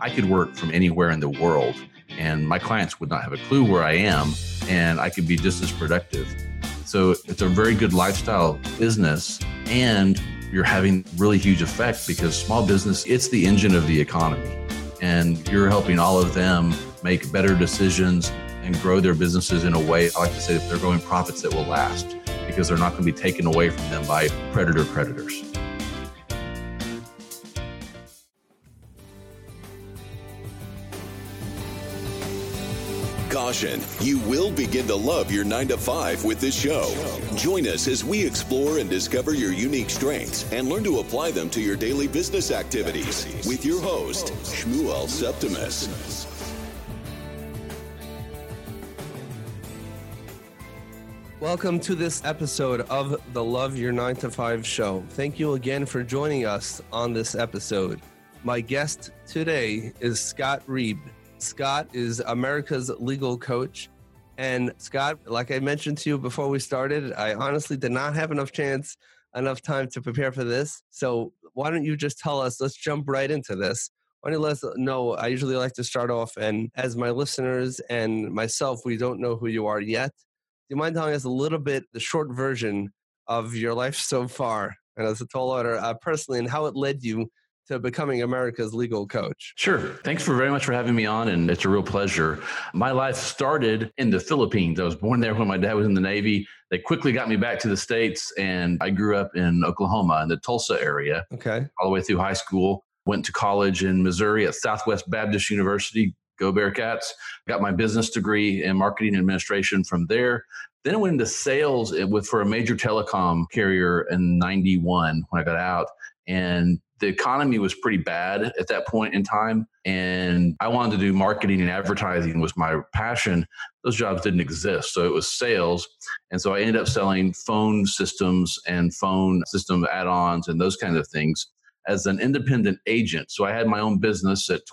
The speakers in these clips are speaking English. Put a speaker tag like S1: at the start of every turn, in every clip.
S1: I could work from anywhere in the world and my clients would not have a clue where I am and I could be just as productive. So it's a very good lifestyle business and you're having really huge effect because small business it's the engine of the economy and you're helping all of them make better decisions and grow their businesses in a way I like to say that they're growing profits that will last because they're not going to be taken away from them by predator creditors.
S2: Caution, you will begin to love your 9 to 5 with this show. Join us as we explore and discover your unique strengths and learn to apply them to your daily business activities with your host, Shmuel Septimus.
S3: Welcome to this episode of the Love Your 9 to 5 show. Thank you again for joining us on this episode. My guest today is Scott Reib. Scott is America's legal coach. And Scott, like I mentioned to you before we started, I honestly did not have enough chance, enough time to prepare for this. So why don't you just tell us? Let's jump right into this. Why don't you let us know? I usually like to start off, and as my listeners and myself, we don't know who you are yet. Do you mind telling us a little bit, the short version of your life so far, and as a tall order, uh, personally, and how it led you to becoming America's legal coach.
S1: Sure. Thanks for very much for having me on, and it's a real pleasure. My life started in the Philippines. I was born there when my dad was in the Navy. They quickly got me back to the States, and I grew up in Oklahoma in the Tulsa area.
S3: Okay.
S1: All the way through high school. Went to college in Missouri at Southwest Baptist University. Go Bearcats. Got my business degree in marketing administration from there. Then I went into sales eh, with for a major telecom carrier in 91 when I got out and the economy was pretty bad at that point in time and i wanted to do marketing and advertising was my passion. Those jobs didn't exist so it was sales and so i ended up selling phone systems and phone system add-ons and those kinds of things as an independent agent. So i had my own business at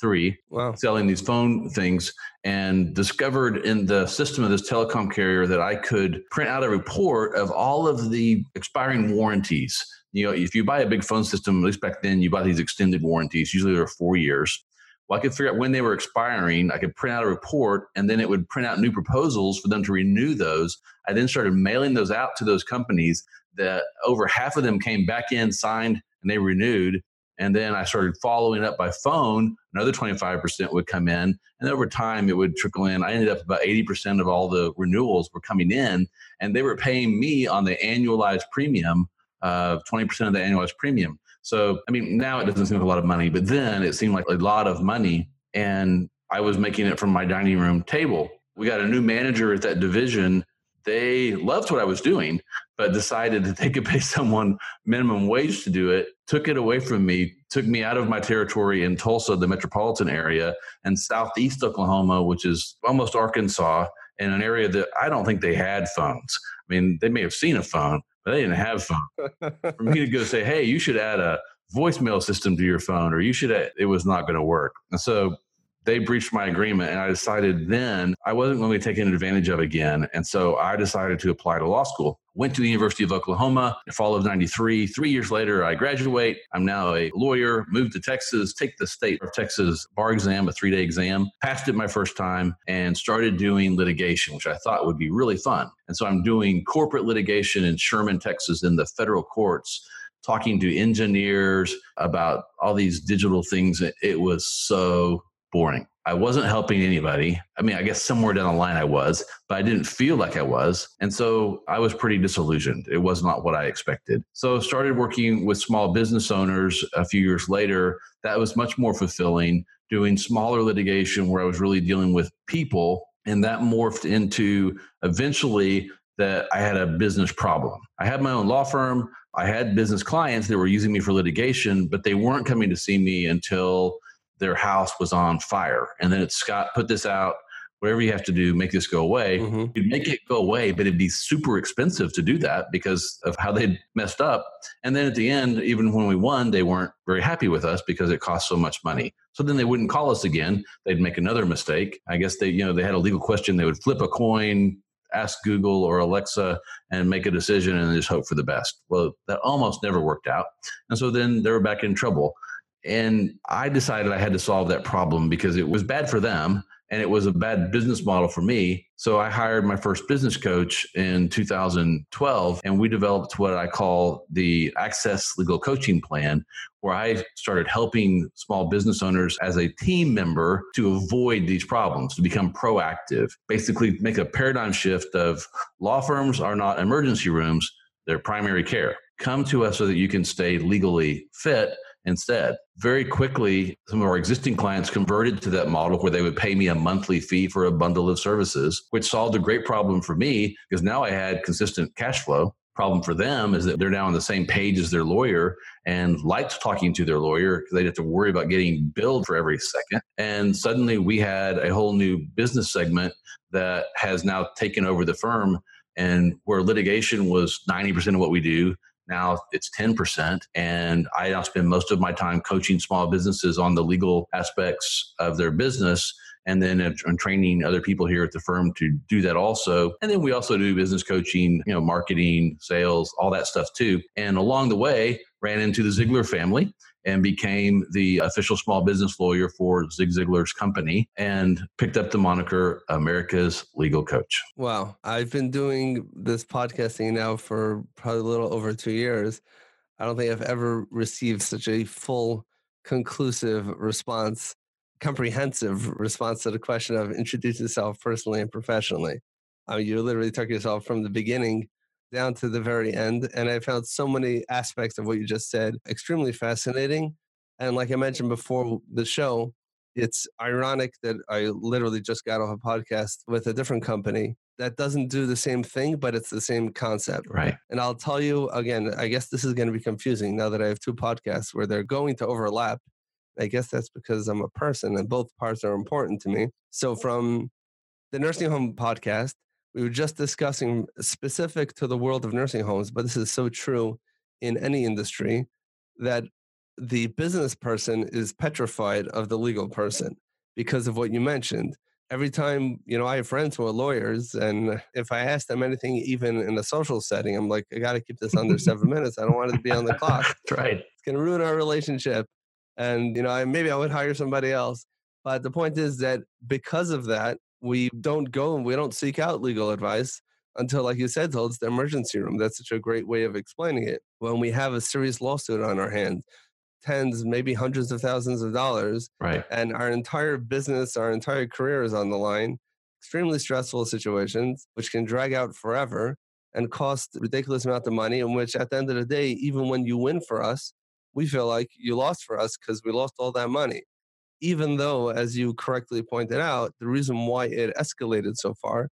S1: 23 wow. selling these phone things and discovered in the system of this telecom carrier that i could print out a report of all of the expiring warranties you know, if you buy a big phone system, at least back then, you buy these extended warranties. Usually they're four years. Well, I could figure out when they were expiring. I could print out a report, and then it would print out new proposals for them to renew those. I then started mailing those out to those companies. That over half of them came back in, signed, and they renewed. And then I started following up by phone. Another 25% would come in. And over time, it would trickle in. I ended up about 80% of all the renewals were coming in, and they were paying me on the annualized premium uh, of 20% of the annualized premium. So, I mean, now it doesn't seem like a lot of money, but then it seemed like a lot of money. And I was making it from my dining room table. We got a new manager at that division. They loved what I was doing, but decided that they could pay someone minimum wage to do it, took it away from me, took me out of my territory in Tulsa, the metropolitan area, and southeast Oklahoma, which is almost Arkansas, in an area that I don't think they had phones. I mean, they may have seen a phone, but they didn't have phone. For me to go say, hey, you should add a voicemail system to your phone, or you should, add, it was not going to work. And so they breached my agreement, and I decided then I wasn't going to be taken advantage of again. And so I decided to apply to law school. Went to the University of Oklahoma in fall of 93. Three years later, I graduate. I'm now a lawyer, moved to Texas, take the state of Texas bar exam, a three day exam, passed it my first time, and started doing litigation, which I thought would be really fun. And so I'm doing corporate litigation in Sherman, Texas, in the federal courts talking to engineers about all these digital things. It was so boring. I wasn't helping anybody. I mean, I guess somewhere down the line I was, but I didn't feel like I was. And so I was pretty disillusioned. It was not what I expected. So started working with small business owners a few years later. That was much more fulfilling, doing smaller litigation where I was really dealing with people. And that morphed into eventually that I had a business problem. I had my own law firm. I had business clients that were using me for litigation, but they weren't coming to see me until their house was on fire. And then it's Scott, put this out, whatever you have to do, make this go away. Mm-hmm. You'd make it go away, but it'd be super expensive to do that because of how they'd messed up. And then at the end, even when we won, they weren't very happy with us because it cost so much money. So then they wouldn't call us again. They'd make another mistake. I guess they, you know, they had a legal question. They would flip a coin, ask Google or Alexa and make a decision and just hope for the best. Well, that almost never worked out. And so then they were back in trouble. And I decided I had to solve that problem because it was bad for them and it was a bad business model for me. So I hired my first business coach in 2012, and we developed what I call the Access Legal Coaching Plan, where I started helping small business owners as a team member to avoid these problems, to become proactive, basically make a paradigm shift of law firms are not emergency rooms, they're primary care. Come to us so that you can stay legally fit instead. Very quickly, some of our existing clients converted to that model where they would pay me a monthly fee for a bundle of services, which solved a great problem for me because now I had consistent cash flow. Problem for them is that they're now on the same page as their lawyer and liked talking to their lawyer because they didn't have to worry about getting billed for every second. And suddenly we had a whole new business segment that has now taken over the firm and where litigation was 90% of what we do now it's 10%. And I now spend most of my time coaching small businesses on the legal aspects of their business. And then uh, I'm training other people here at the firm to do that also. And then we also do business coaching, you know, marketing, sales, all that stuff too. And along the way, ran into the Ziglar family and became the official small business lawyer for Zig Ziglar's company and picked up the moniker America's Legal Coach.
S3: Wow. I've been doing this podcasting now for probably a little over two years. I don't think I've ever received such a full, conclusive response, comprehensive response to the question of introduce yourself personally and professionally. I mean, you literally took yourself from the beginning down to the very end. And I found so many aspects of what you just said extremely fascinating. And like I mentioned before the show, it's ironic that I literally just got off a podcast with a different company that doesn't do the same thing, but it's the same concept.
S1: Right.
S3: And I'll tell you again, I guess this is going to be confusing now that I have two podcasts where they're going to overlap. I guess that's because I'm a person and both parts are important to me. So from the nursing home podcast, we were just discussing specific to the world of nursing homes, but this is so true in any industry that the business person is petrified of the legal person because of what you mentioned. Every time, you know, I have friends who are lawyers, and if I ask them anything, even in a social setting, I'm like, I got to keep this under seven minutes. I don't want it to be on the clock.
S1: That's right.
S3: It's going to ruin our relationship. And, you know, I, maybe I would hire somebody else. But the point is that because of that, we don't go and we don't seek out legal advice until, like you said, till it's the emergency room. That's such a great way of explaining it. When we have a serious lawsuit on our hands, tens, maybe hundreds of thousands of dollars,
S1: right?
S3: And our entire business, our entire career is on the line. Extremely stressful situations, which can drag out forever and cost ridiculous amount of money. In which, at the end of the day, even when you win for us, we feel like you lost for us because we lost all that money. Even though, as you correctly pointed out, the reason why it escalated so far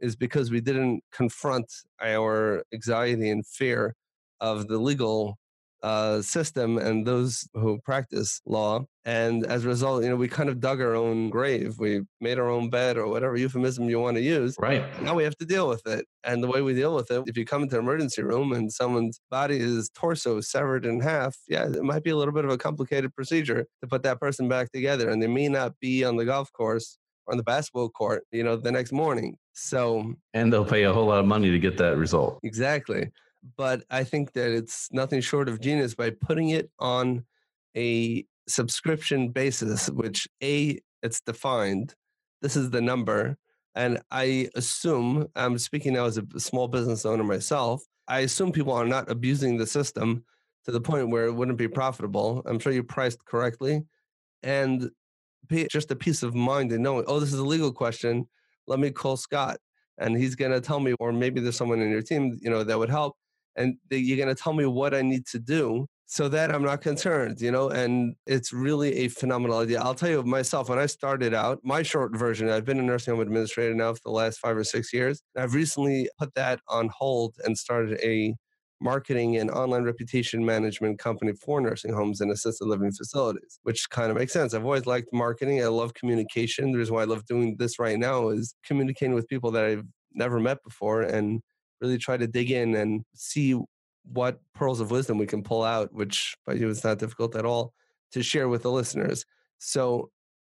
S3: is because we didn't confront our anxiety and fear of the legal uh, system and those who practice law. And as a result, you know, we kind of dug our own grave. We made our own bed or whatever euphemism you want to use.
S1: Right.
S3: Now we have to deal with it. And the way we deal with it, if you come into an emergency room and someone's body is torso severed in half, yeah, it might be a little bit of a complicated procedure to put that person back together. And they may not be on the golf course or on the basketball court, you know, the next morning. So,
S1: and they'll pay a whole lot of money to get that result.
S3: Exactly but I think that it's nothing short of genius by putting it on a subscription basis, which A, it's defined. This is the number. And I assume, I'm speaking now as a small business owner myself, I assume people are not abusing the system to the point where it wouldn't be profitable. I'm sure you priced correctly. And just a peace of mind in knowing, oh, this is a legal question. Let me call Scott and he's going to tell me, or maybe there's someone in your team, you know, that would help and you're going to tell me what I need to do so that I'm not concerned, you know, and it's really a phenomenal idea. I'll tell you myself, when I started out, my short version, I've been a nursing home administrator now for the last five or six years. I've recently put that on hold and started a marketing and online reputation management company for nursing homes and assisted living facilities, which kind of makes sense. I've always liked marketing. I love communication. The reason why I love doing this right now is communicating with people that I've never met before and really try to dig in and see what pearls of wisdom we can pull out, which by you is not difficult at all to share with the listeners. So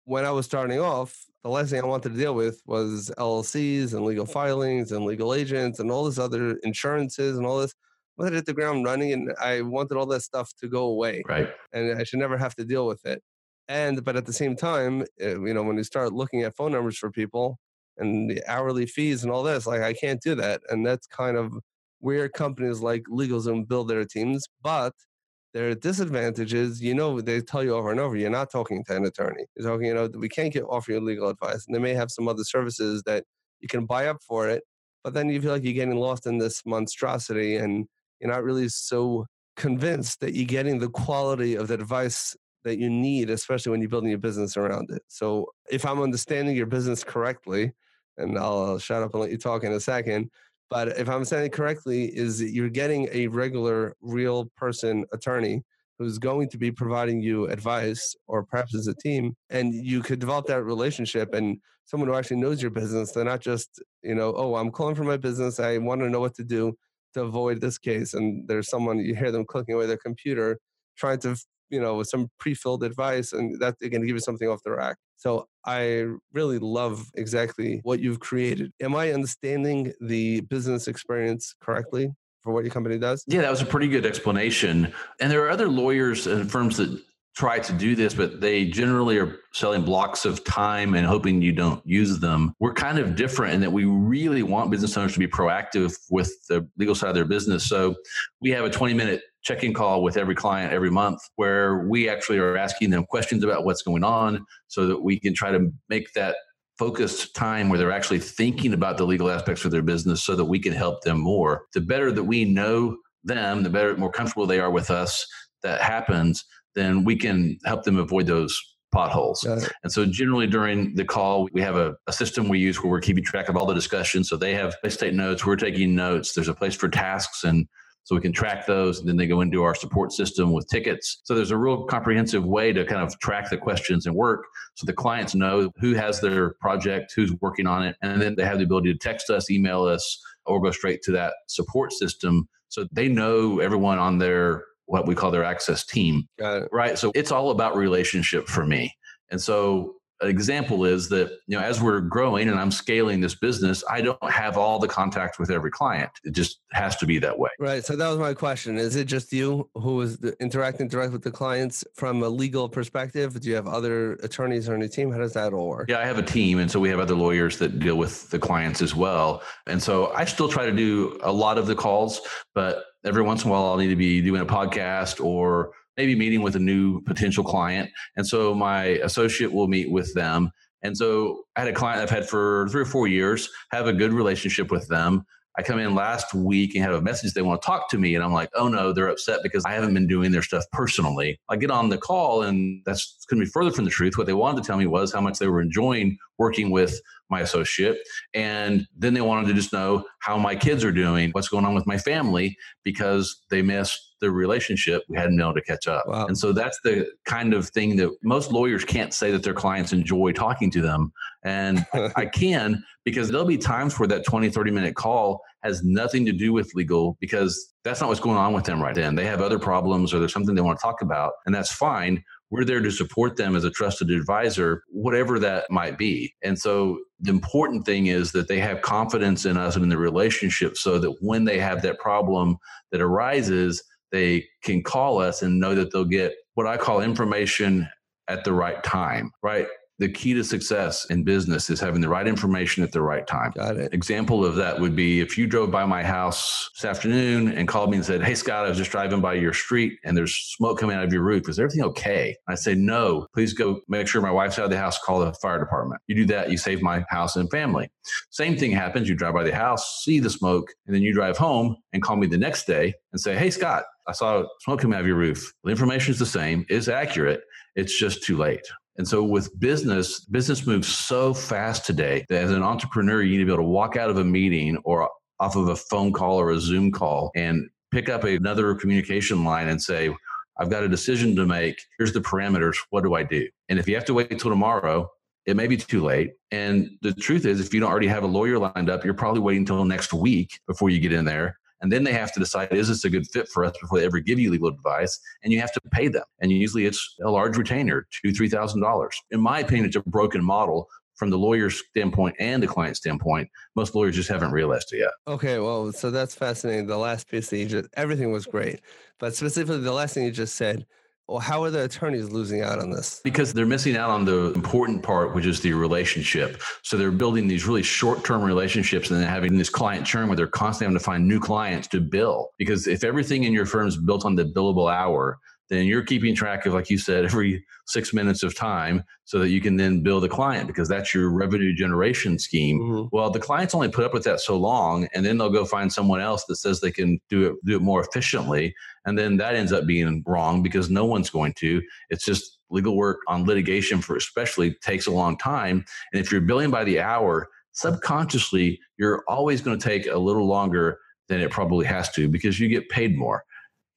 S3: when I was starting off, the last thing I wanted to deal with was LLCs and legal filings and legal agents and all this other insurances and all this. I wanted the ground running and I wanted all that stuff to go away.
S1: Right.
S3: And I should never have to deal with it. And, but at the same time, uh, you know, when you start looking at phone numbers for people and the hourly fees and all this, like I can't do that. And that's kind of where companies like LegalZoom build their teams. But their disadvantage is, you know, they tell you over and over, you're not talking to an attorney. You're talking, you know, we can't get offer you legal advice. And they may have some other services that you can buy up for it, but then you feel like you're getting lost in this monstrosity and you're not really so convinced that you're getting the quality of the advice that you need, especially when you're building your business around it. So if I'm understanding your business correctly, and I'll shut up and let you talk in a second, but if I'm saying it correctly, is that you're getting a regular, real person attorney who's going to be providing you advice, or perhaps as a team, and you could develop that relationship and someone who actually knows your business. They're not just, you know, oh, I'm calling for my business. I want to know what to do to avoid this case. And there's someone you hear them clicking away their computer, trying to you know, with some pre-filled advice and that going to give you something off the rack. So I really love exactly what you've created. Am I understanding the business experience correctly for what your company does?
S1: Yeah, that was a pretty good explanation. And there are other lawyers and firms that try to do this, but they generally are selling blocks of time and hoping you don't use them. We're kind of different in that we really want business owners to be proactive with the legal side of their business. So we have a 20 minute check in call with every client every month where we actually are asking them questions about what's going on so that we can try to make that focused time where they're actually thinking about the legal aspects of their business so that we can help them more. The better that we know them, the better, more comfortable they are with us that happens, then we can help them avoid those potholes. And so generally during the call, we have a, a, system we use where we're keeping track of all the discussions. So they have place take notes, we're taking notes. There's a place for tasks and so we can track those and then they go into our support system with tickets. So there's a real comprehensive way to kind of track the questions and work so the clients know who has their project, who's working on it, and then they have the ability to text us, email us, or go straight to that support system so they know everyone on their what we call their access team. Right. So it's all about relationship for me. And so example is that you know as we're growing and i'm scaling this business i don't have all the contact with every client. It just has to be that way.
S3: Right. So that was my question. Is it just you who is interacting direct with the clients from a legal perspective? Do you have other attorneys on your team? How does that all work?
S1: Yeah i have a team and so we have other lawyers that deal with the clients as well. And so i still try to do a lot of the calls but every once in a while i'll need to be doing a podcast or maybe meeting with a new potential client. And so my associate will meet with them. And so I had a client I've had for three or four years, have a good relationship with them. I come in last week and have a message they want to talk to me. And I'm like, oh no, they're upset because I haven't been doing their stuff personally. I get on the call and that's going to be further from the truth. What they wanted to tell me was how much they were enjoying working with my associate. And then they wanted to just know how my kids are doing, what's going on with my family, because they missed the relationship, we hadn't been able to catch up. Wow. And so that's the kind of thing that most lawyers can't say that their clients enjoy talking to them. And I can because there'll be times where that 20, 30 minute call has nothing to do with legal because that's not what's going on with them right then. They have other problems or there's something they want to talk about, and that's fine. We're there to support them as a trusted advisor, whatever that might be. And so the important thing is that they have confidence in us and in the relationship so that when they have that problem that arises, they can call us and know that they'll get what I call information at the right time, right? The key to success in business is having the right information at the right time.
S3: Got it.
S1: Example of that would be if you drove by my house this afternoon and called me and said, Hey, Scott, I was just driving by your street and there's smoke coming out of your roof. Is everything okay? I say, No, please go make sure my wife's out of the house, call the fire department. You do that, you save my house and family. Same thing happens. You drive by the house, see the smoke, and then you drive home and call me the next day and say, Hey, Scott, I saw smoke coming out of your roof. The information is the same, it's accurate. It's just too late. And so with business, business moves so fast today that as an entrepreneur, you need to be able to walk out of a meeting or off of a phone call or a Zoom call and pick up another communication line and say, I've got a decision to make. Here's the parameters. What do I do? And if you have to wait until tomorrow, it may be too late. And the truth is, if you don't already have a lawyer lined up, you're probably waiting until next week before you get in there. And then they have to decide, is this a good fit for us before they ever give you legal advice? And you have to pay them. And usually it's a large retainer, two, three thousand dollars. In my opinion, it's a broken model from the lawyer's standpoint and the client standpoint, most lawyers just haven't realized it yet.
S3: Okay, well, so that's fascinating. The last piece that you just, everything was great, but specifically the last thing you just said, well, how are the attorneys losing out on this?
S1: Because they're missing out on the important part, which is the relationship. So they're building these really short term relationships and then having this client churn where they're constantly having to find new clients to bill. Because if everything in your firm is built on the billable hour, then you're keeping track of, like you said, every six minutes of time so that you can then bill the client because that's your revenue generation scheme. Mm-hmm. Well, the clients only put up with that so long, and then they'll go find someone else that says they can do it do it more efficiently, and then that ends up being wrong because no one's going to. It's just legal work on litigation for especially takes a long time, and if you're billing by the hour, subconsciously you're always going to take a little longer than it probably has to because you get paid more.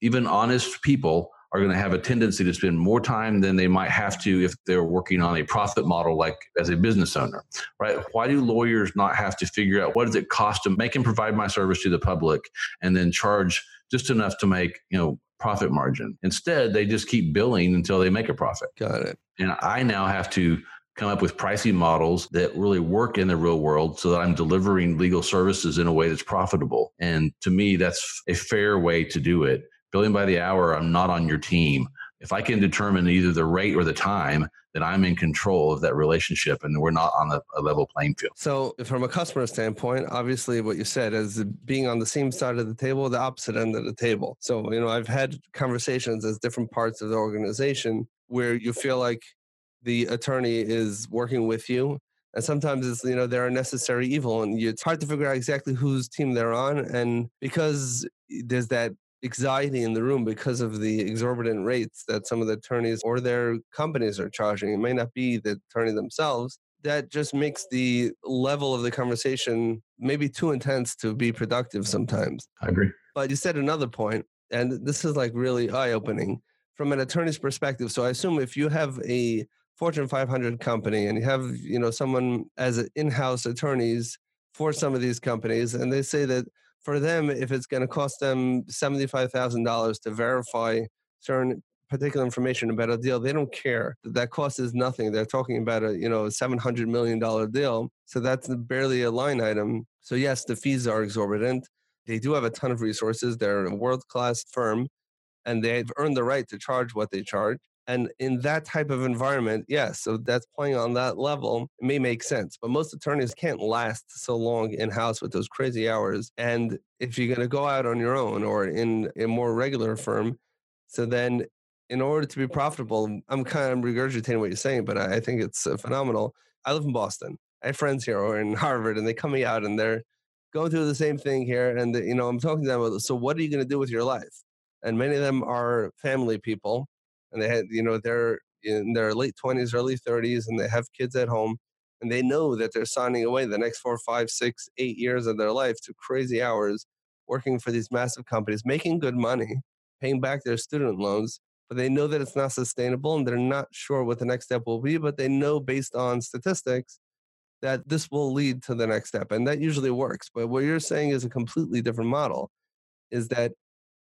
S1: Even honest people are going to have a tendency to spend more time than they might have to if they're working on a profit model like as a business owner right? Why do lawyers not have to figure out what does it cost to make and provide my service to the public and then charge just enough to make you know profit margin? Instead they just keep billing until they make a profit.
S3: Got it.
S1: And i now have to come up with pricing models that really work in the real world so that I'm delivering legal services in a way that's profitable. And to me, that's a fair way to do it billing by the hour, I'm not on your team. If I can determine either the rate or the time, then I'm in control of that relationship and we're not on a, a, level playing field.
S3: So, from a customer standpoint, obviously what you said is being on the same side of the table, the opposite end of the table. So, you know, I've had conversations as different parts of the organization where you feel like the attorney is working with you. And sometimes it's, you know, they're a necessary evil and it's hard to figure out exactly whose team they're on. And because there's that anxiety in the room because of the exorbitant rates that some of the attorneys or their companies are charging. It may not be the attorney themselves. That just makes the level of the conversation maybe too intense to be productive sometimes.
S1: I agree.
S3: But you said another point, and this is like really eye opening from an attorney's perspective. So I assume if you have a Fortune 500 company and you have, you know, someone as in-house attorneys for some of these companies, and they say that for them, if it's going to cost them $75,000 to verify certain particular information about a deal, they don't care. That cost is nothing. They're talking about a, you know, $700 million deal. So that's barely a line item. So yes, the fees are exorbitant. They do have a ton of resources. They're a world-class firm and they've earned the right to charge what they charge. And in that type of environment, yes, so that's playing on that level it may make sense. But most attorneys can't last so long in house with those crazy hours. And if you're going to go out on your own or in a more regular firm, so then in order to be profitable, I'm kind of regurgitating what you're saying, but I think it's uh, phenomenal. I live in Boston. I have friends here or in Harvard, and they come out and they're going through the same thing here. And you know, I'm talking to them about, so what are you going to do with your life? And many of them are family people and they had, you know, they're in their late 20s, early 30s, and they have kids at home, and they know that they're signing away the next four, five, six, eight years of their life to crazy hours working for these massive companies, making good money, paying back their student loans, but they know that it's not sustainable and they're not sure what the next step will be, but they know based on statistics that this will lead to the next step. And that usually works. But what you're saying is a completely different model is that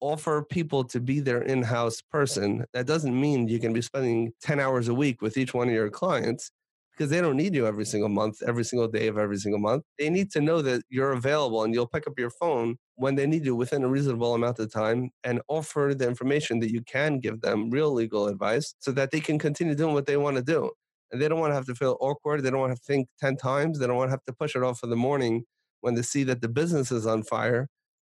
S3: offer people to be their in-house person that doesn't mean you can be spending 10 hours a week with each one of your clients because they don't need you every single month every single day of every single month. They need to know that you're available and you'll pick up your phone when they need you within a reasonable amount of time and offer the information that you can give them real legal advice so that they can continue doing what they want to do. And they don't want to have to feel awkward they don't want to, to think 10 times they don't want to have to push it off for the morning when they see that the business is on fire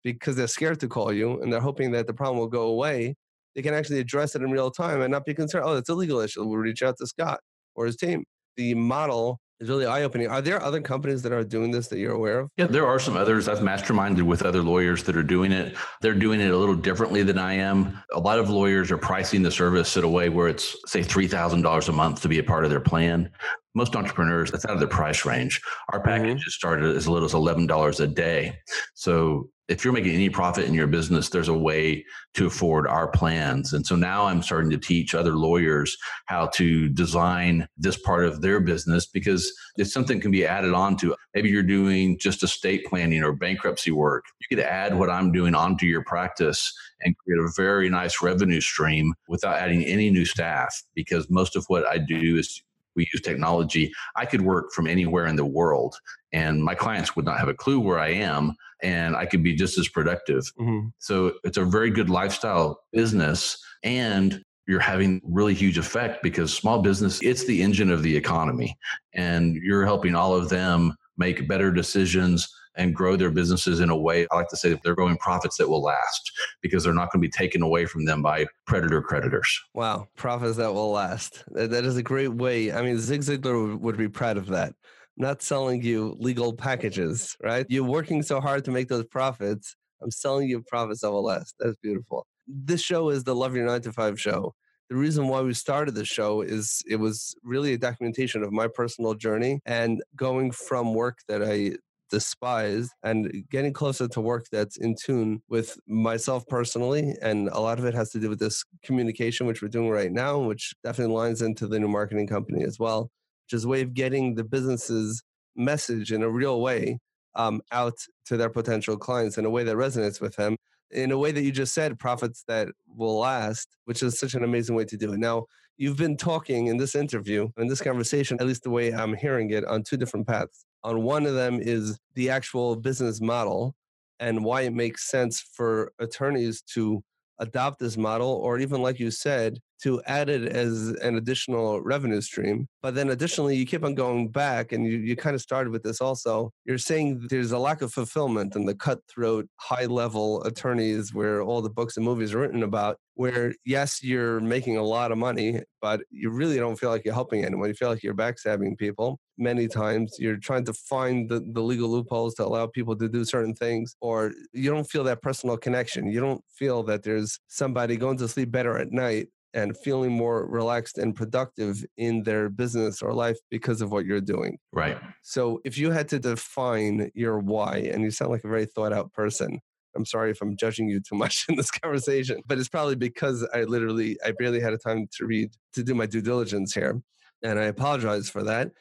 S3: because they're scared to call you and they're hoping that the problem will go away, they can actually address it in real time and not be concerned, oh, it's a legal issue. We'll reach out to Scott or his team. The model is really eye opening. Are there other companies that are doing this that you're aware of?
S1: Yeah, there are some others. I've masterminded with other lawyers that are doing it. They're doing it a little differently than I am. A lot of lawyers are pricing the service in a way where it's, say, $3,000 a month to be a part of their plan. Most entrepreneurs, that's out of their price range. Our mm-hmm. package mm-hmm. started as little as $11 a day. So if you're making any profit in your business, there's a way to afford our plans. And so now I'm starting to teach other lawyers how to design this part of their business because if something can be added on to. Maybe you're doing just estate planning or bankruptcy work. You could add what I'm doing onto your practice and create a very nice revenue stream without adding any new staff because most of what I do is we use technology. I could work from anywhere in the world and my clients would not have a clue where I am and I could be just as productive. Mm-hmm. So it's a very good lifestyle business and you're having really huge effect because small business it's the engine of the economy and you're helping all of them make better decisions and grow their businesses in a way I like to say that they're growing profits that will last because they're not going to be taken away from them by predator creditors.
S3: Wow, profits that will last. That is a great way. I mean, Zig Ziglar would be proud of that. not selling you legal packages, right? You're working so hard to make those profits. I'm selling you profits that will last. That's beautiful. This show is the Love Your 9 to 5 show the reason why we started the show is it was really a documentation of my personal journey and going from work that I despise and getting closer to work that's in tune with myself personally. And a lot of it has to do with this communication, which we're doing right now, which definitely lines into the new marketing company as well, which is a way of getting the business's message in a real way um, out to their potential clients in a way that resonates with them in a way that you just said, profits that will last, which is such an amazing way to do it. Now, you've been talking in this interview, in this conversation, at least the way I'm hearing it, on two different paths. On one of them is the actual business model and why it makes sense for attorneys to adopt this model, or even like you said, to add it as an additional revenue stream. But then additionally, you keep on going back and you, you kind of started with this also. You're saying there's a lack of fulfillment in the cutthroat, high level attorneys where all the books and movies are written about, where yes, you're making a lot of money, but you really don't feel like you're helping anyone. You feel like you're backstabbing people many times. You're trying to find the, the legal loopholes to allow people to do certain things, or you don't feel that personal connection. You don't feel that there's somebody going to sleep better at night and feeling more relaxed and productive in their business or life because of what you're doing.
S1: Right.
S3: So if you had to define your why, and you sound like a very thought out person, I'm sorry if I'm judging you too much in this conversation, but it's probably because I literally, I barely had a time to read, to do my due diligence here. And I apologize for that.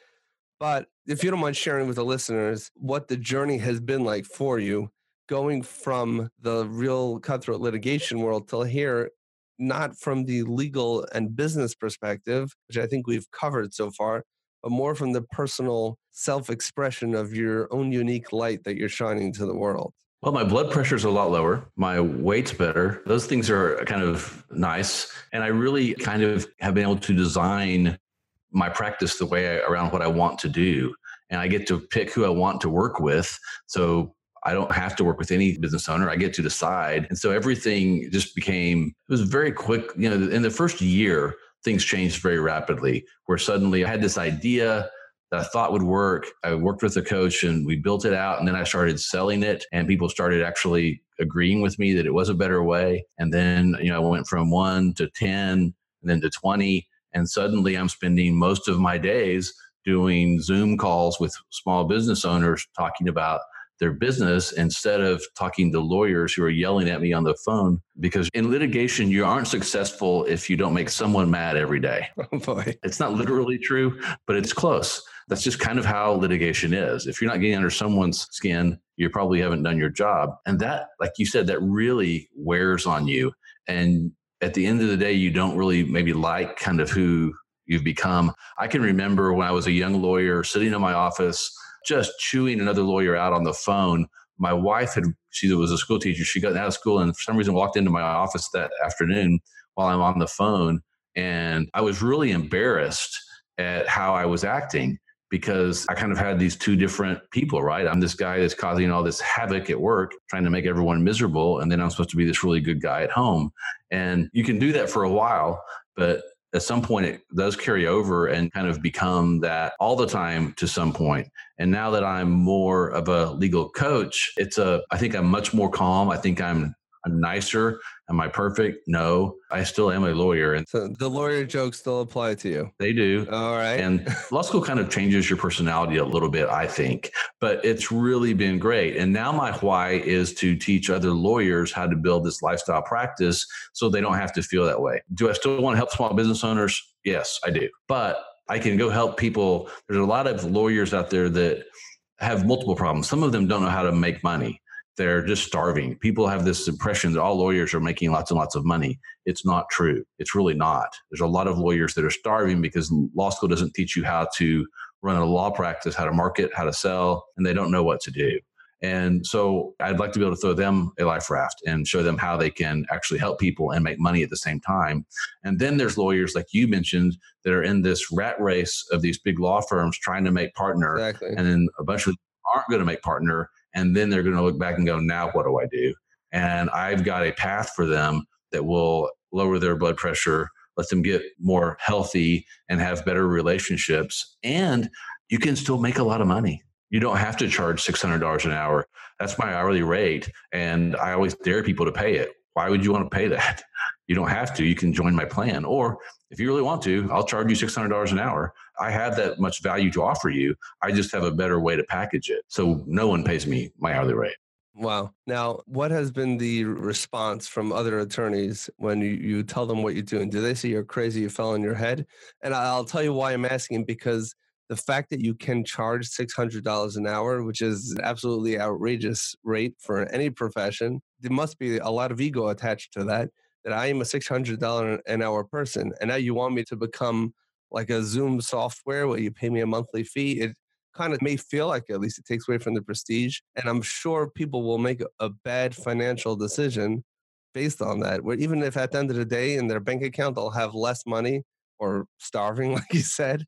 S3: But if you don't mind sharing with the listeners what the journey has been like for you, going from the real cutthroat litigation world till here not from the legal and business perspective, which I think we've covered so far, but more from the personal self expression of your own unique light that you're shining to the world.
S1: Well, my blood pressure is a lot lower. My weight's better. Those things are kind of nice. And I really kind of have been able to design my practice the way I, around what I want to do. And I get to pick who I want to work with. So I don't have to work with any business owner. I get to decide. And so everything just became, it was very quick. You know, in the first year, things changed very rapidly where suddenly I had this idea that I thought would work. I worked with a coach and we built it out. And then I started selling it and people started actually agreeing with me that it was a better way. And then, you know, I went from one to 10 and then to 20. And suddenly I'm spending most of my days doing Zoom calls with small business owners talking about their business instead of talking to lawyers who are yelling at me on the phone. Because in litigation, you aren't successful if you don't make someone mad every day. Oh boy. It's not literally true, but it's close. That's just kind of how litigation is. If you're not getting under someone's skin, you probably haven't done your job. And that, like you said, that really wears on you. And at the end of the day, you don't really maybe like kind of who you've become. I can remember when I was a young lawyer sitting in my office just chewing another lawyer out on the phone. My wife had, she was a school teacher. She got out of school and for some reason walked into my office that afternoon while I'm on the phone. And I was really embarrassed at how I was acting because I kind of had these two different people, right? I'm this guy that's causing all this havoc at work, trying to make everyone miserable. And then I'm supposed to be this really good guy at home. And you can do that for a while, but at some point it does carry over and kind of become that all the time to some point. And now that i'm more of a legal coach it's a i think i'm much more calm. I think i'm nicer Am I perfect? No, I still am a lawyer.
S3: And so the lawyer jokes still apply to you.
S1: They do.
S3: All right.
S1: And law school kind of changes your personality a little bit, I think, but it's really been great. And now my why is to teach other lawyers how to build this lifestyle practice so they don't have to feel that way. Do I still want to help small business owners? Yes, I do. But I can go help people. There's a lot of lawyers out there that have multiple problems. Some of them don't know how to make money they're just starving. People have this impression that all lawyers are making lots and lots of money. It's not true. It's really not. There's a lot of lawyers that are starving because law school doesn't teach you how to run a law practice, how to market, how to sell, and they don't know what to do. And so I'd like to be able to throw them a life raft and show them how they can actually help people and make money at the same time. And then there's lawyers like you mentioned that are in this rat race of these big law firms trying to make partner.
S3: Exactly.
S1: And then a bunch of aren't going to make partner and then they're going to look back and go, now what do I do? And I've got a path for them that will lower their blood pressure, let them get more healthy and have better relationships. And you can still make a lot of money. You don't have to charge $600 an hour. That's my hourly rate. And I always dare people to pay it. Why would you want to pay that? You don't have to. You can join my plan. Or if you really want to, I'll charge you $600 an hour. I have that much value to offer you. I just have a better way to package it. So no one pays me my hourly rate.
S3: Wow. Now, what has been the response from other attorneys when you, you tell them what you're doing? Do they say you're crazy, you fell on your head? And I'll tell you why I'm asking because the fact that you can charge $600 an hour, which is an absolutely outrageous rate for any profession, there must be a lot of ego attached to that. That I am a $600 an hour person. And now you want me to become like a Zoom software where you pay me a monthly fee. It kind of may feel like at least it takes away from the prestige. And I'm sure people will make a bad financial decision based on that. Where even if at the end of the day in their bank account they'll have less money or starving, like you said.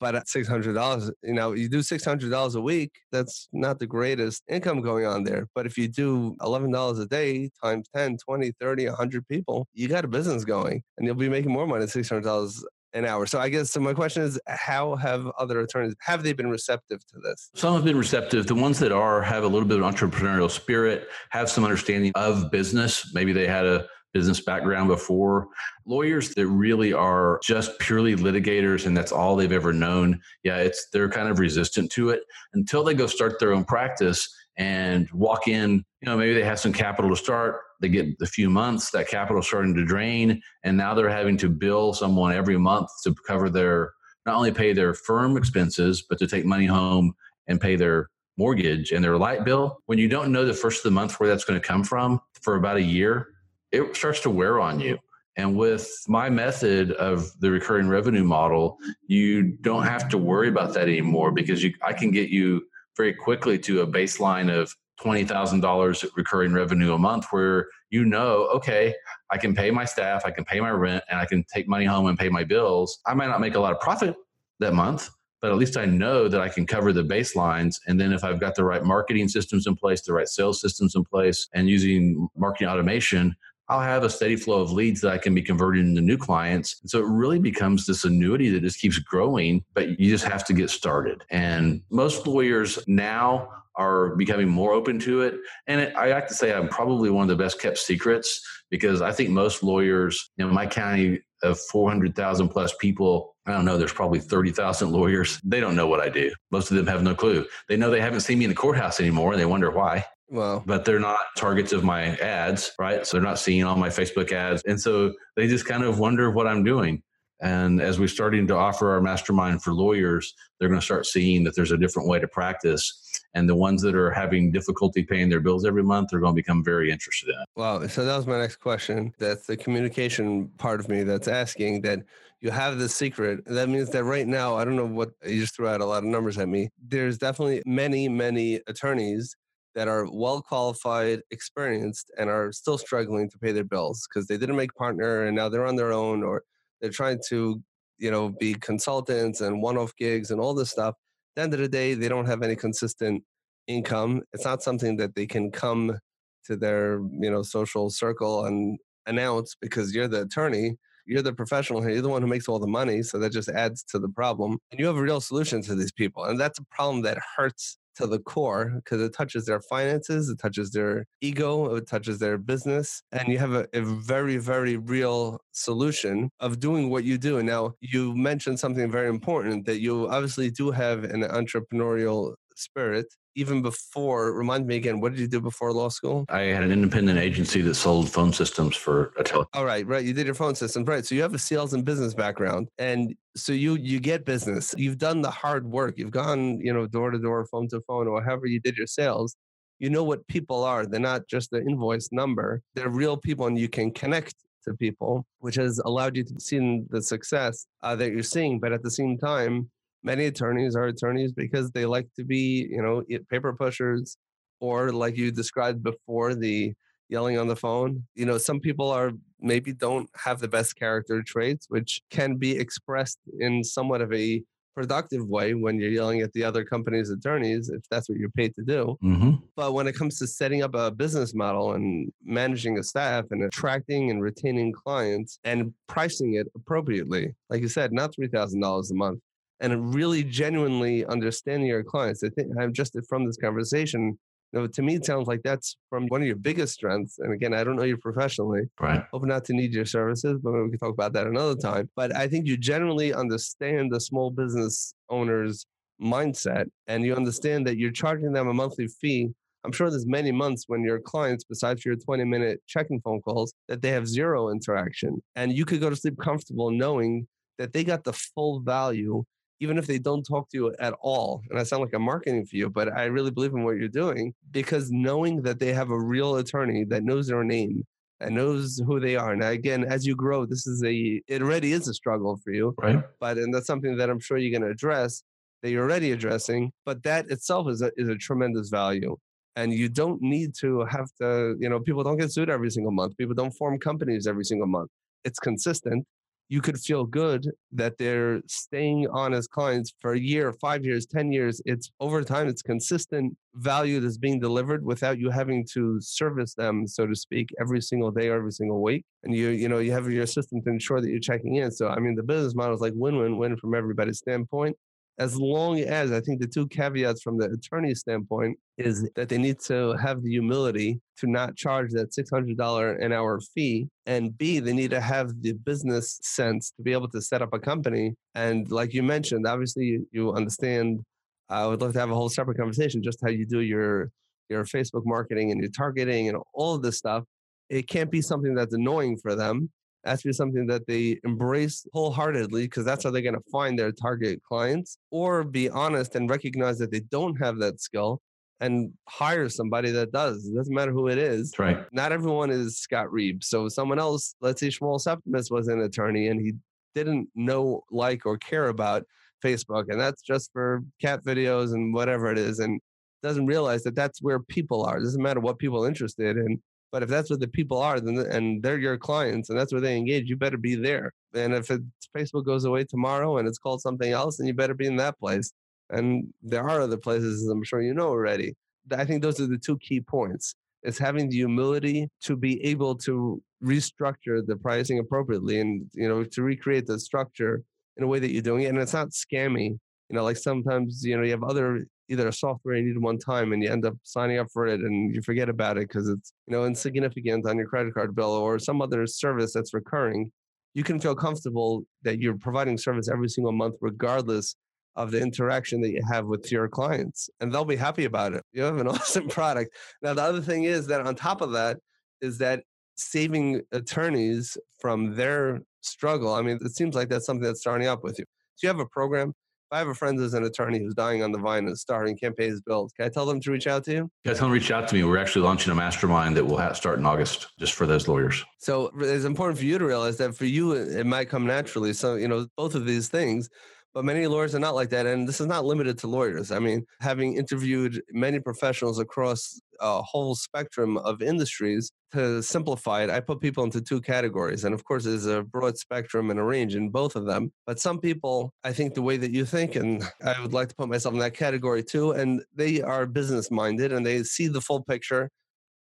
S3: But at six hundred dollars, you know, you do six hundred dollars a week. That's not the greatest income going on there. But if you do eleven dollars a day times 10, 20, 30, 100 people, you got a business going, and you'll be making more money than six hundred dollars an hour. So I guess so. My question is, how have other attorneys have they been receptive to this?
S1: Some have been receptive. The ones that are have a little bit of entrepreneurial spirit, have some understanding of business. Maybe they had a business background before. Lawyers that really are just purely litigators and that's all they've ever known. Yeah, it's they're kind of resistant to it until they go start their own practice and walk in. You know, maybe they have some capital to start they get a few months, that capital starting to drain, and now they're having to bill someone every month to cover their not only pay their firm expenses, but to take money home and pay their mortgage and their light bill. When you don't know the first of the month where that's going to come from for about a year, it starts to wear on you. And with my method of the recurring revenue model, you don't have to worry about that anymore because you, I can get you very quickly to a baseline of $20,000 recurring revenue a month where you know, okay, I can pay my staff, I can pay my rent, and I can take money home and pay my bills. I might not make a lot of profit that month, but at least I know that I can cover the baselines. And then if I've got the right marketing systems in place, the right sales systems in place, and using marketing automation, I'll have a steady flow of leads that I can be converting into new clients. And so it really becomes this annuity that just keeps growing, but you just have to get started. And most lawyers now are becoming more open to it. And it, I like to say I'm probably one of the best kept secrets because I think most lawyers in my county of 400,000 plus people, I don't know, there's probably 30,000 lawyers. They don't know what I do. Most of them have no clue. They know they haven't seen me in the courthouse anymore and they wonder why.
S3: Wow.
S1: But they're not targets of my ads, right? So they're not seeing all my Facebook ads. And so they just kind of wonder what I'm doing. And as we're starting to offer our mastermind for lawyers, they're going to start seeing that there's a different way to practice. And the ones that are having difficulty paying their bills every month are going to become very interested in it.
S3: Wow. So that was my next question. That's the communication part of me that's asking that you have the secret. That means that right now, I don't know what you just threw out a lot of numbers at me. There's definitely many, many attorneys that are well qualified, experienced, and are still struggling to pay their bills because they didn't make partner and now they're on their own or they're trying to, you know, be consultants and one-off gigs and all this stuff. At the end of the day, they don't have any consistent income. It's not something that they can come to their, you know, social circle and announce because you're the attorney, you're the professional here, you're the one who makes all the money. So that just adds to the problem. And you have a real solution to these people. And that's a problem that hurts to the core because it touches their finances, it touches their ego, it touches their business. And you have a, a, very, very real solution of doing what you do. Now you mentioned something very important that you obviously do have an entrepreneurial spirit even before remind me again what did you do before law school
S1: i had an independent agency that sold phone systems for a tele
S3: all right right you did your phone systems right so you have a sales and business background and so you you get business you've done the hard work you've gone you know door to door phone to phone or however you did your sales you know what people are. They're not just the invoice number. They're real people and you can connect to people, which has allowed you to see the success uh, that you're seeing. But at the same time, many attorneys are attorneys because they like to be, you know, paper pushers or like you described before, the yelling on the phone. You know, some people are maybe don't have the best character traits, which can be expressed in somewhat of a productive way when you're yelling at the other company's attorneys, if that's what you're paid to do. Mm-hmm. But when it comes to setting up a business model and managing a staff and attracting and retaining clients and pricing it appropriately, like you said, not $3,000 a month, and really genuinely understanding your clients. I think I'm just from this conversation, know, to me, it sounds like that's from one of your biggest strengths. And again, I don't know you professionally.
S1: Right.
S3: Hope not to need your services, but we can talk about that another time. But I think you generally understand the small business owner's mindset and you understand that you're charging them a monthly fee. I'm sure there's many months when your clients, besides your 20 minute checking phone calls, that they have zero interaction. And you could go to sleep comfortable knowing that they got the full value even if they don't talk to you at all. And I sound like I'm marketing for you, but I really believe in what you're doing because knowing that they have a real attorney that knows their name and knows who they are. Now, again, as you grow, this is a, it already is a struggle for you.
S1: Right.
S3: But, and that's something that I'm sure you're going to address that you're already addressing, but that itself is a, is a tremendous value. And you don't need to have to, you know, people don't get sued every single month. People don't form companies every single month. It's consistent you could feel good that they're staying on as clients for a year, five years, 10 years. It's over time, it's consistent value that's being delivered without you having to service them, so to speak, every single day or every single week. And you, you know, you have your system to ensure that you're checking in. So, I mean, the business model is like win win win from everybody's standpoint as long as I think the two caveats from the attorney standpoint is that they need to have the humility to not charge that $600 an hour fee. And B, they need to have the business sense to be able to set up a company. And like you mentioned, obviously you, you understand, I would love to have a whole separate conversation just how you do your, your Facebook marketing and your targeting and all of this stuff. It can't be something that's annoying for them has to be something that they embrace wholeheartedly because that's how they're going to find their target clients or be honest and recognize that they don't have that skill and hire somebody that does. It doesn't matter who it is.
S1: That's right.
S3: Not everyone is Scott Reib. So someone else, let's say Shmuel Septimus was an attorney and he didn't know, like, or care about Facebook. And that's just for cat videos and whatever it is. And doesn't realize that that's where people are. It doesn't matter what people are interested in. But if that's what the people are, then and they're your clients, and that's where they engage, you better be there. And if it's Facebook goes away tomorrow and it's called something else, then you better be in that place. And there are other places, as I'm sure you know already. I think those are the two key points. It's having the humility to be able to restructure the pricing appropriately and you know to recreate the structure in a way that you're doing it. And it's not scammy. You know, like sometimes, you know, you have other either a software you need one time and you end up signing up for it and you forget about it because it's you know insignificant on your credit card bill or some other service that's recurring you can feel comfortable that you're providing service every single month regardless of the interaction that you have with your clients and they'll be happy about it. You have an awesome product. Now the other thing is that on top of that is that saving attorneys from their struggle i mean it seems like that's something that's starting up with you. So you have a program I have a friend who's an attorney who's dying on the vine and starting can't pay his bills, can I tell them to reach out to you?
S1: Yeah, tell them to reach out to me. We're actually launching a mastermind that will start in August just for those lawyers.
S3: So it's important for you to realize that for you, it might come naturally. So, you know, both of these things but many lawyers are not like that. And this is not limited to lawyers. I mean, having interviewed many professionals across a whole spectrum of industries, to simplify it, I put people into two categories. And of course, there's a broad spectrum and a range in both of them. But some people, I think the way that you think, and I would like to put myself in that category too, and they are business minded and they see the full picture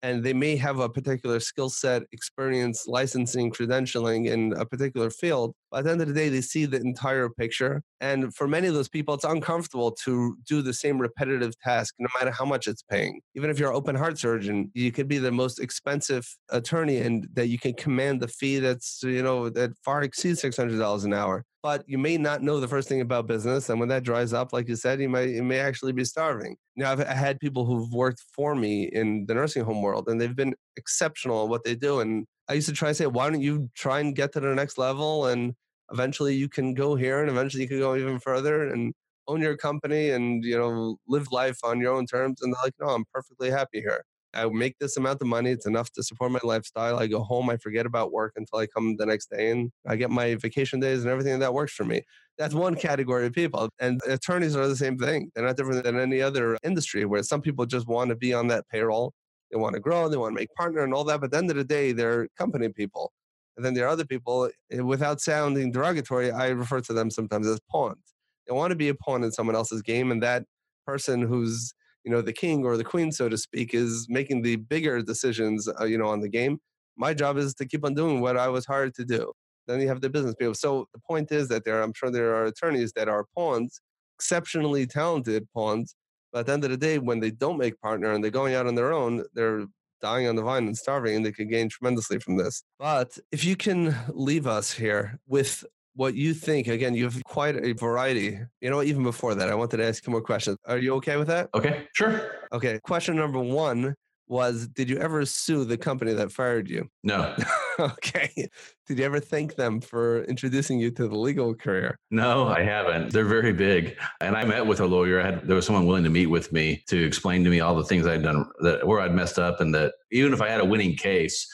S3: and they may have a particular skill set, experience, licensing, credentialing in a particular field. But at the end of the day, they see the entire picture. And for many of those people, it's uncomfortable to do the same repetitive task, no matter how much it's paying. Even if you're an open heart surgeon, you could be the most expensive attorney and that you can command the fee that's, you know, that far exceeds $600 an hour but you may not know the first thing about business. And when that dries up, like you said, you may you may actually be starving. Now, I've had people who've worked for me in the nursing home world, and they've been exceptional at what they do. And I used to try to say, why don't you try and get to the next level, and eventually you can go here, and eventually you can go even further. And own your company and you know live life on your own terms and they're like no i'm perfectly happy here i make this amount of money it's enough to support my lifestyle i go home i forget about work until i come the next day and i get my vacation days and everything that works for me that's one category of people and attorneys are the same thing they're not different than any other industry where some people just want to be on that payroll they want to grow and they want to make partner and all that but at the end of the day they're company people and then there are other people eh, without sounding derogatory i refer to them sometimes as pawns they want to be a pawn in someone else's game, and that person who's you know the king or the queen, so to speak, is making the bigger decisions, uh, you know, on the game. My job is to keep on doing what I was hired to do. Then you have the business people. So the point is that there, I'm sure there are attorneys that are pawns, exceptionally talented pawns. But at the end of the day, when they don't make partner and they're going out on their own, they're dying on the vine and starving, and they could gain tremendously from this. But if you can leave us here with what you think. Again, you have quite a variety. You know, even before that, I wanted to ask you more questions. Are you okay with that?
S1: Okay, sure.
S3: Okay. Question number one was Did you ever sue the company that fired you?
S1: No.
S3: okay. Did you ever thank them for introducing you to the legal career?
S1: No, I haven't. They're very big. And I met with a lawyer. I had there was someone willing to meet with me to explain to me all the things I'd done that where I'd messed up and that even if I had a winning case,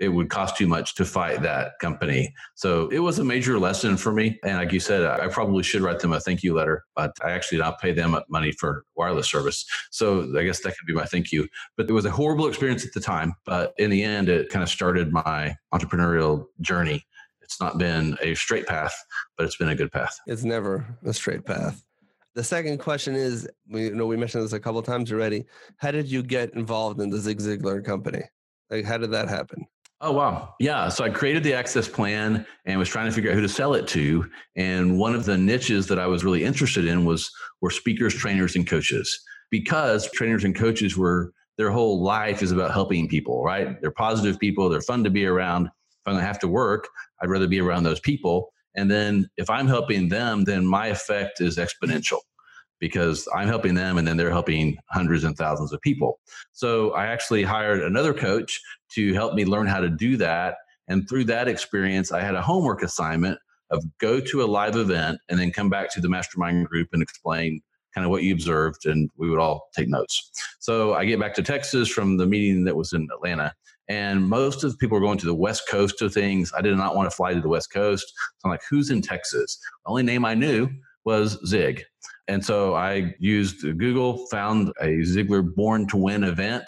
S1: it would cost too much to fight that company. So it was a major lesson for me. And like you said, I probably should write them a thank you letter, but I actually did not pay them money for wireless service. So I guess that could be my thank you. But it was a horrible experience at the time. But in the end, it kind of started my entrepreneurial journey. It's not been a straight path, but it's been a good path.
S3: It's never a straight path. The second question is, we you know we mentioned this a couple times already. How did you get involved in the Zig Ziglar company? Like, how did that happen?
S1: Oh, wow. Yeah. So I created the access plan and was trying to figure out who to sell it to. And one of the niches that I was really interested in was were speakers, trainers, and coaches. Because trainers and coaches were their whole life is about helping people, right? They're positive people, they're fun to be around. If I'm gonna have to work, I'd rather be around those people. And then if I'm helping them, then my effect is exponential because I'm helping them and then they're helping hundreds and thousands of people. So I actually hired another coach to help me learn how to do that. And through that experience, I had a homework assignment of go to a live event and then come back to the mastermind group and explain kind of what you observed and we would all take notes. So I get back to Texas from the meeting that was in Atlanta and most of the people were going to the west coast of things. I did not want to fly to the west coast. So I'm like, who's in Texas? The only name I knew was Zig. And so I used Google, found a Ziglar Born to Win event,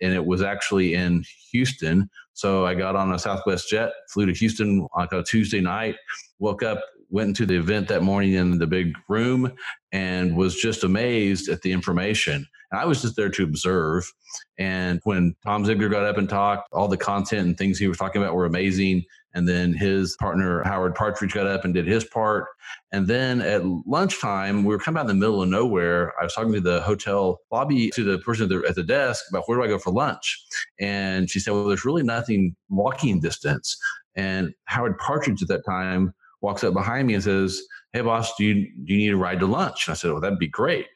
S1: and it was actually in Houston. So I got on a Southwest jet, flew to Houston on a Tuesday night, woke up, went into the event that morning in the big room, and was just amazed at the information. And I was just there to observe. And when Tom Ziglar got up and talked, all the content and things he was talking about were amazing. And then his partner, Howard Partridge, got up and did his part. And then at lunchtime, we were kind of out in the middle of nowhere. I was talking to the hotel lobby to the person at the, at the desk about where do I go for lunch? And she said, Well, there's really nothing walking distance. And Howard Partridge at that time walks up behind me and says, Hey, boss, do you, do you need a ride to lunch? And I said, Well, that'd be great.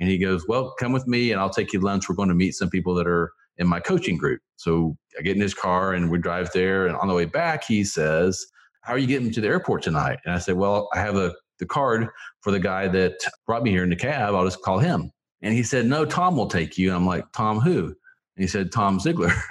S1: And he goes, Well, come with me and I'll take you to lunch. We're going to meet some people that are in my coaching group. So I get in his car and we drive there. And on the way back, he says, How are you getting to the airport tonight? And I said, Well, I have a the card for the guy that brought me here in the cab. I'll just call him. And he said, No, Tom will take you. And I'm like, Tom who? And he said, Tom Ziglar.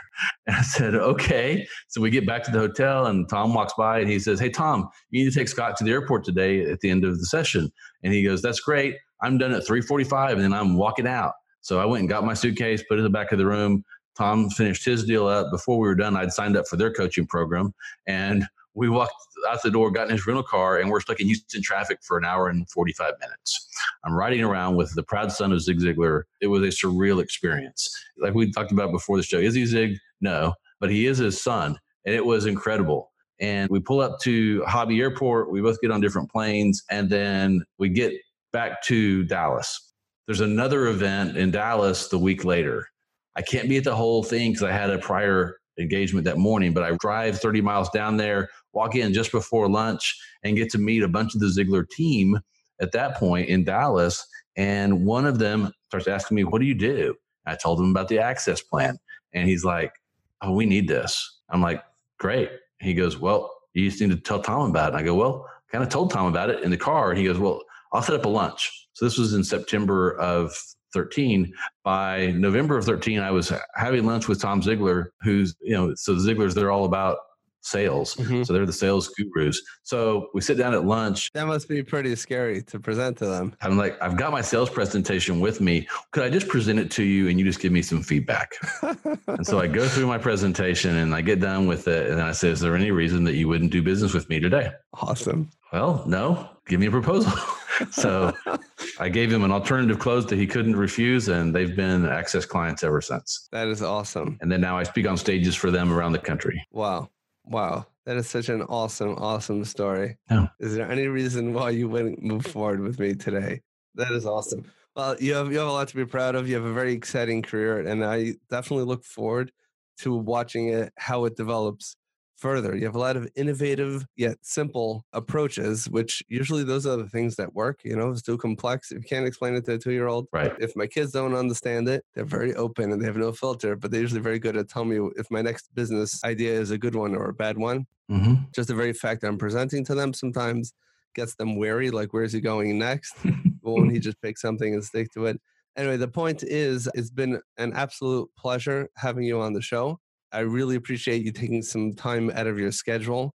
S1: And I said, okay. So we get back to the hotel and Tom walks by and he says, Hey, Tom, you need to take Scott to the airport today at the end of the session. And he goes, That's great. I'm done at 345 and then I'm walking out. So I went and got my suitcase, put it in the back of the room. Tom finished his deal up. Before we were done, I'd signed up for their coaching program. And we walked out the door, got in his rental car, and we're stuck in Houston traffic for an hour and 45 minutes. I'm riding around with the proud son of Zig Ziglar. It was a surreal experience. Like we talked about before the show. Is he Zig? No, but he is his son. And it was incredible. And we pull up to Hobby Airport. We both get on different planes. And then we get back to Dallas there's another event in Dallas the week later. I can't be at the whole thing because I had a prior engagement that morning, but I drive 30 miles down there, walk in just before lunch, and get to meet a bunch of the Ziglar team at that point in Dallas. And one of them starts asking me, What do you do? I told him about the access plan. And he's like, Oh, we need this. I'm like, Great. He goes, Well, you just need to tell Tom about it. And I go, Well, I kind of told Tom about it in the car. And he goes, Well, I'll set up a lunch. So this was in September of 13. By November of 13, I was having lunch with Tom Ziglar, who's, you know, so the Ziglars, they're all about sales. Mm-hmm. So they're the sales gurus. So we sit down at lunch.
S3: That must be pretty scary to present to them.
S1: I'm like, I've got my sales presentation with me. Could I just present it to you and you just give me some feedback? and so I go through my presentation and I get done with it. And I say, Is there any reason that you wouldn't do business with me today?
S3: Awesome.
S1: Well, no. Give me a proposal. so I gave him an alternative close that he couldn't refuse, and they've been access clients ever since.
S3: That is awesome.
S1: And then now I speak on stages for them around the country.
S3: Wow. Wow, that is such an awesome, awesome story. Is there any reason why you wouldn't move forward with me today? That is awesome. Well, you have you have a lot to be proud of. You have a very exciting career, and I definitely look forward to watching it how it develops further. You have a lot of innovative yet simple approaches, which usually those are the things that work. You know, it's too complex. If you can't explain it to a two year old,
S1: right?
S3: If my kids don't understand it, they're very open and they have no filter, but they're usually very good at telling me if my next business idea is a good one or a bad one.
S1: Mm-hmm.
S3: Just the very fact that I'm presenting to them sometimes gets them wary. Like, where's he going next? Won't he just pick something and stick to it? Anyway, the point is, it's been an absolute pleasure having you on the show. I really appreciate you taking some time out of your schedule.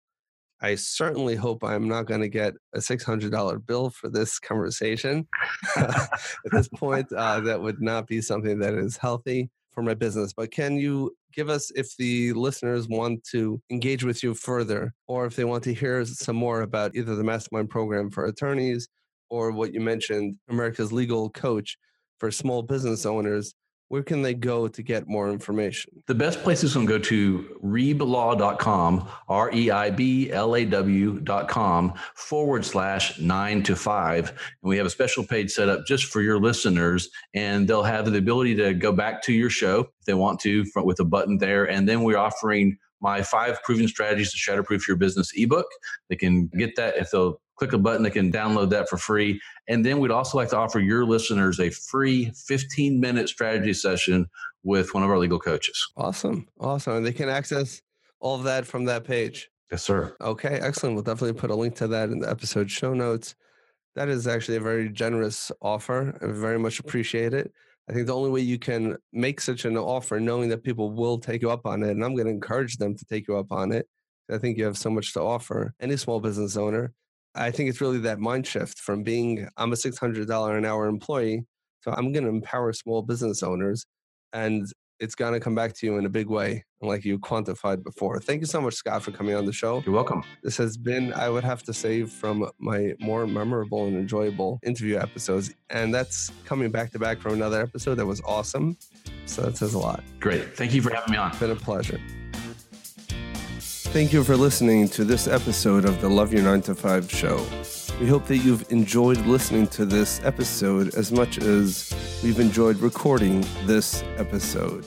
S3: I certainly hope I'm not going to get a $600 bill for this conversation. At this point, uh, that would not be something that is healthy for my business. But can you give us, if the listeners want to engage with you further, or if they want to hear some more about either the mastermind program for attorneys or what you mentioned, America's legal coach for small business owners, where can they go to get more information?
S1: The best place is going to go to reiblaw.com, R E I B L A W.com forward slash nine to five. And we have a special page set up just for your listeners, and they'll have the ability to go back to your show if they want to with a button there. And then we're offering my five proven strategies to shatterproof your business ebook. They can get that if they'll click a button, that can download that for free. And then we'd also like to offer your listeners a free 15 minute strategy session with one of our legal coaches.
S3: Awesome. Awesome. And they can access all of that from that page.
S1: Yes, sir.
S3: Okay, excellent. We'll definitely put a link to that in the episode show notes. That is actually a very generous offer. I very much appreciate it. I think the only way you can make such an offer, knowing that people will take you up on it, and I'm going to encourage them to take you up on it. I think you have so much to offer any small business owner. I think it's really that mind shift from being I'm a $600 an hour employee to I'm going to empower small business owners and it's going to come back to you in a big way like you quantified before. Thank you so much Scott for coming on the show.
S1: You're welcome.
S3: This has been I would have to say from my more memorable and enjoyable interview episodes and that's coming back to back from another episode that was awesome. So that says a lot.
S1: Great. Thank you for having me on.
S3: It's been a pleasure. Thank you for listening to this episode of the Love Your 9 to 5 show. We hope that you've enjoyed listening to this episode as much as we've enjoyed recording this episode.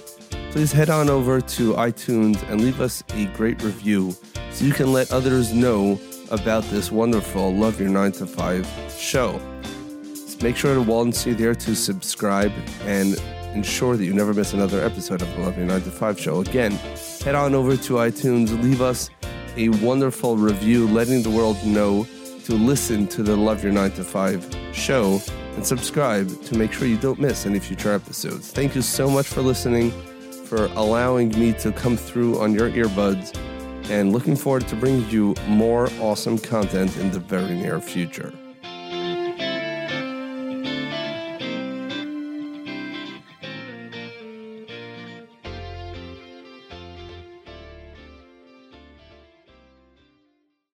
S3: Please head on over to iTunes and leave us a great review so you can let others know about this wonderful Love Your 9 to 5 show. Just make sure to and see there to subscribe and ensure that you never miss another episode of the Love Your 9 to 5 show. Again, head on over to iTunes, leave us a wonderful review letting the world know to listen to the Love Your 9 to 5 show and subscribe to make sure you don't miss any future episodes. Thank you so much for listening, for allowing me to come through on your earbuds, and looking forward to bringing you more awesome content in the very near future.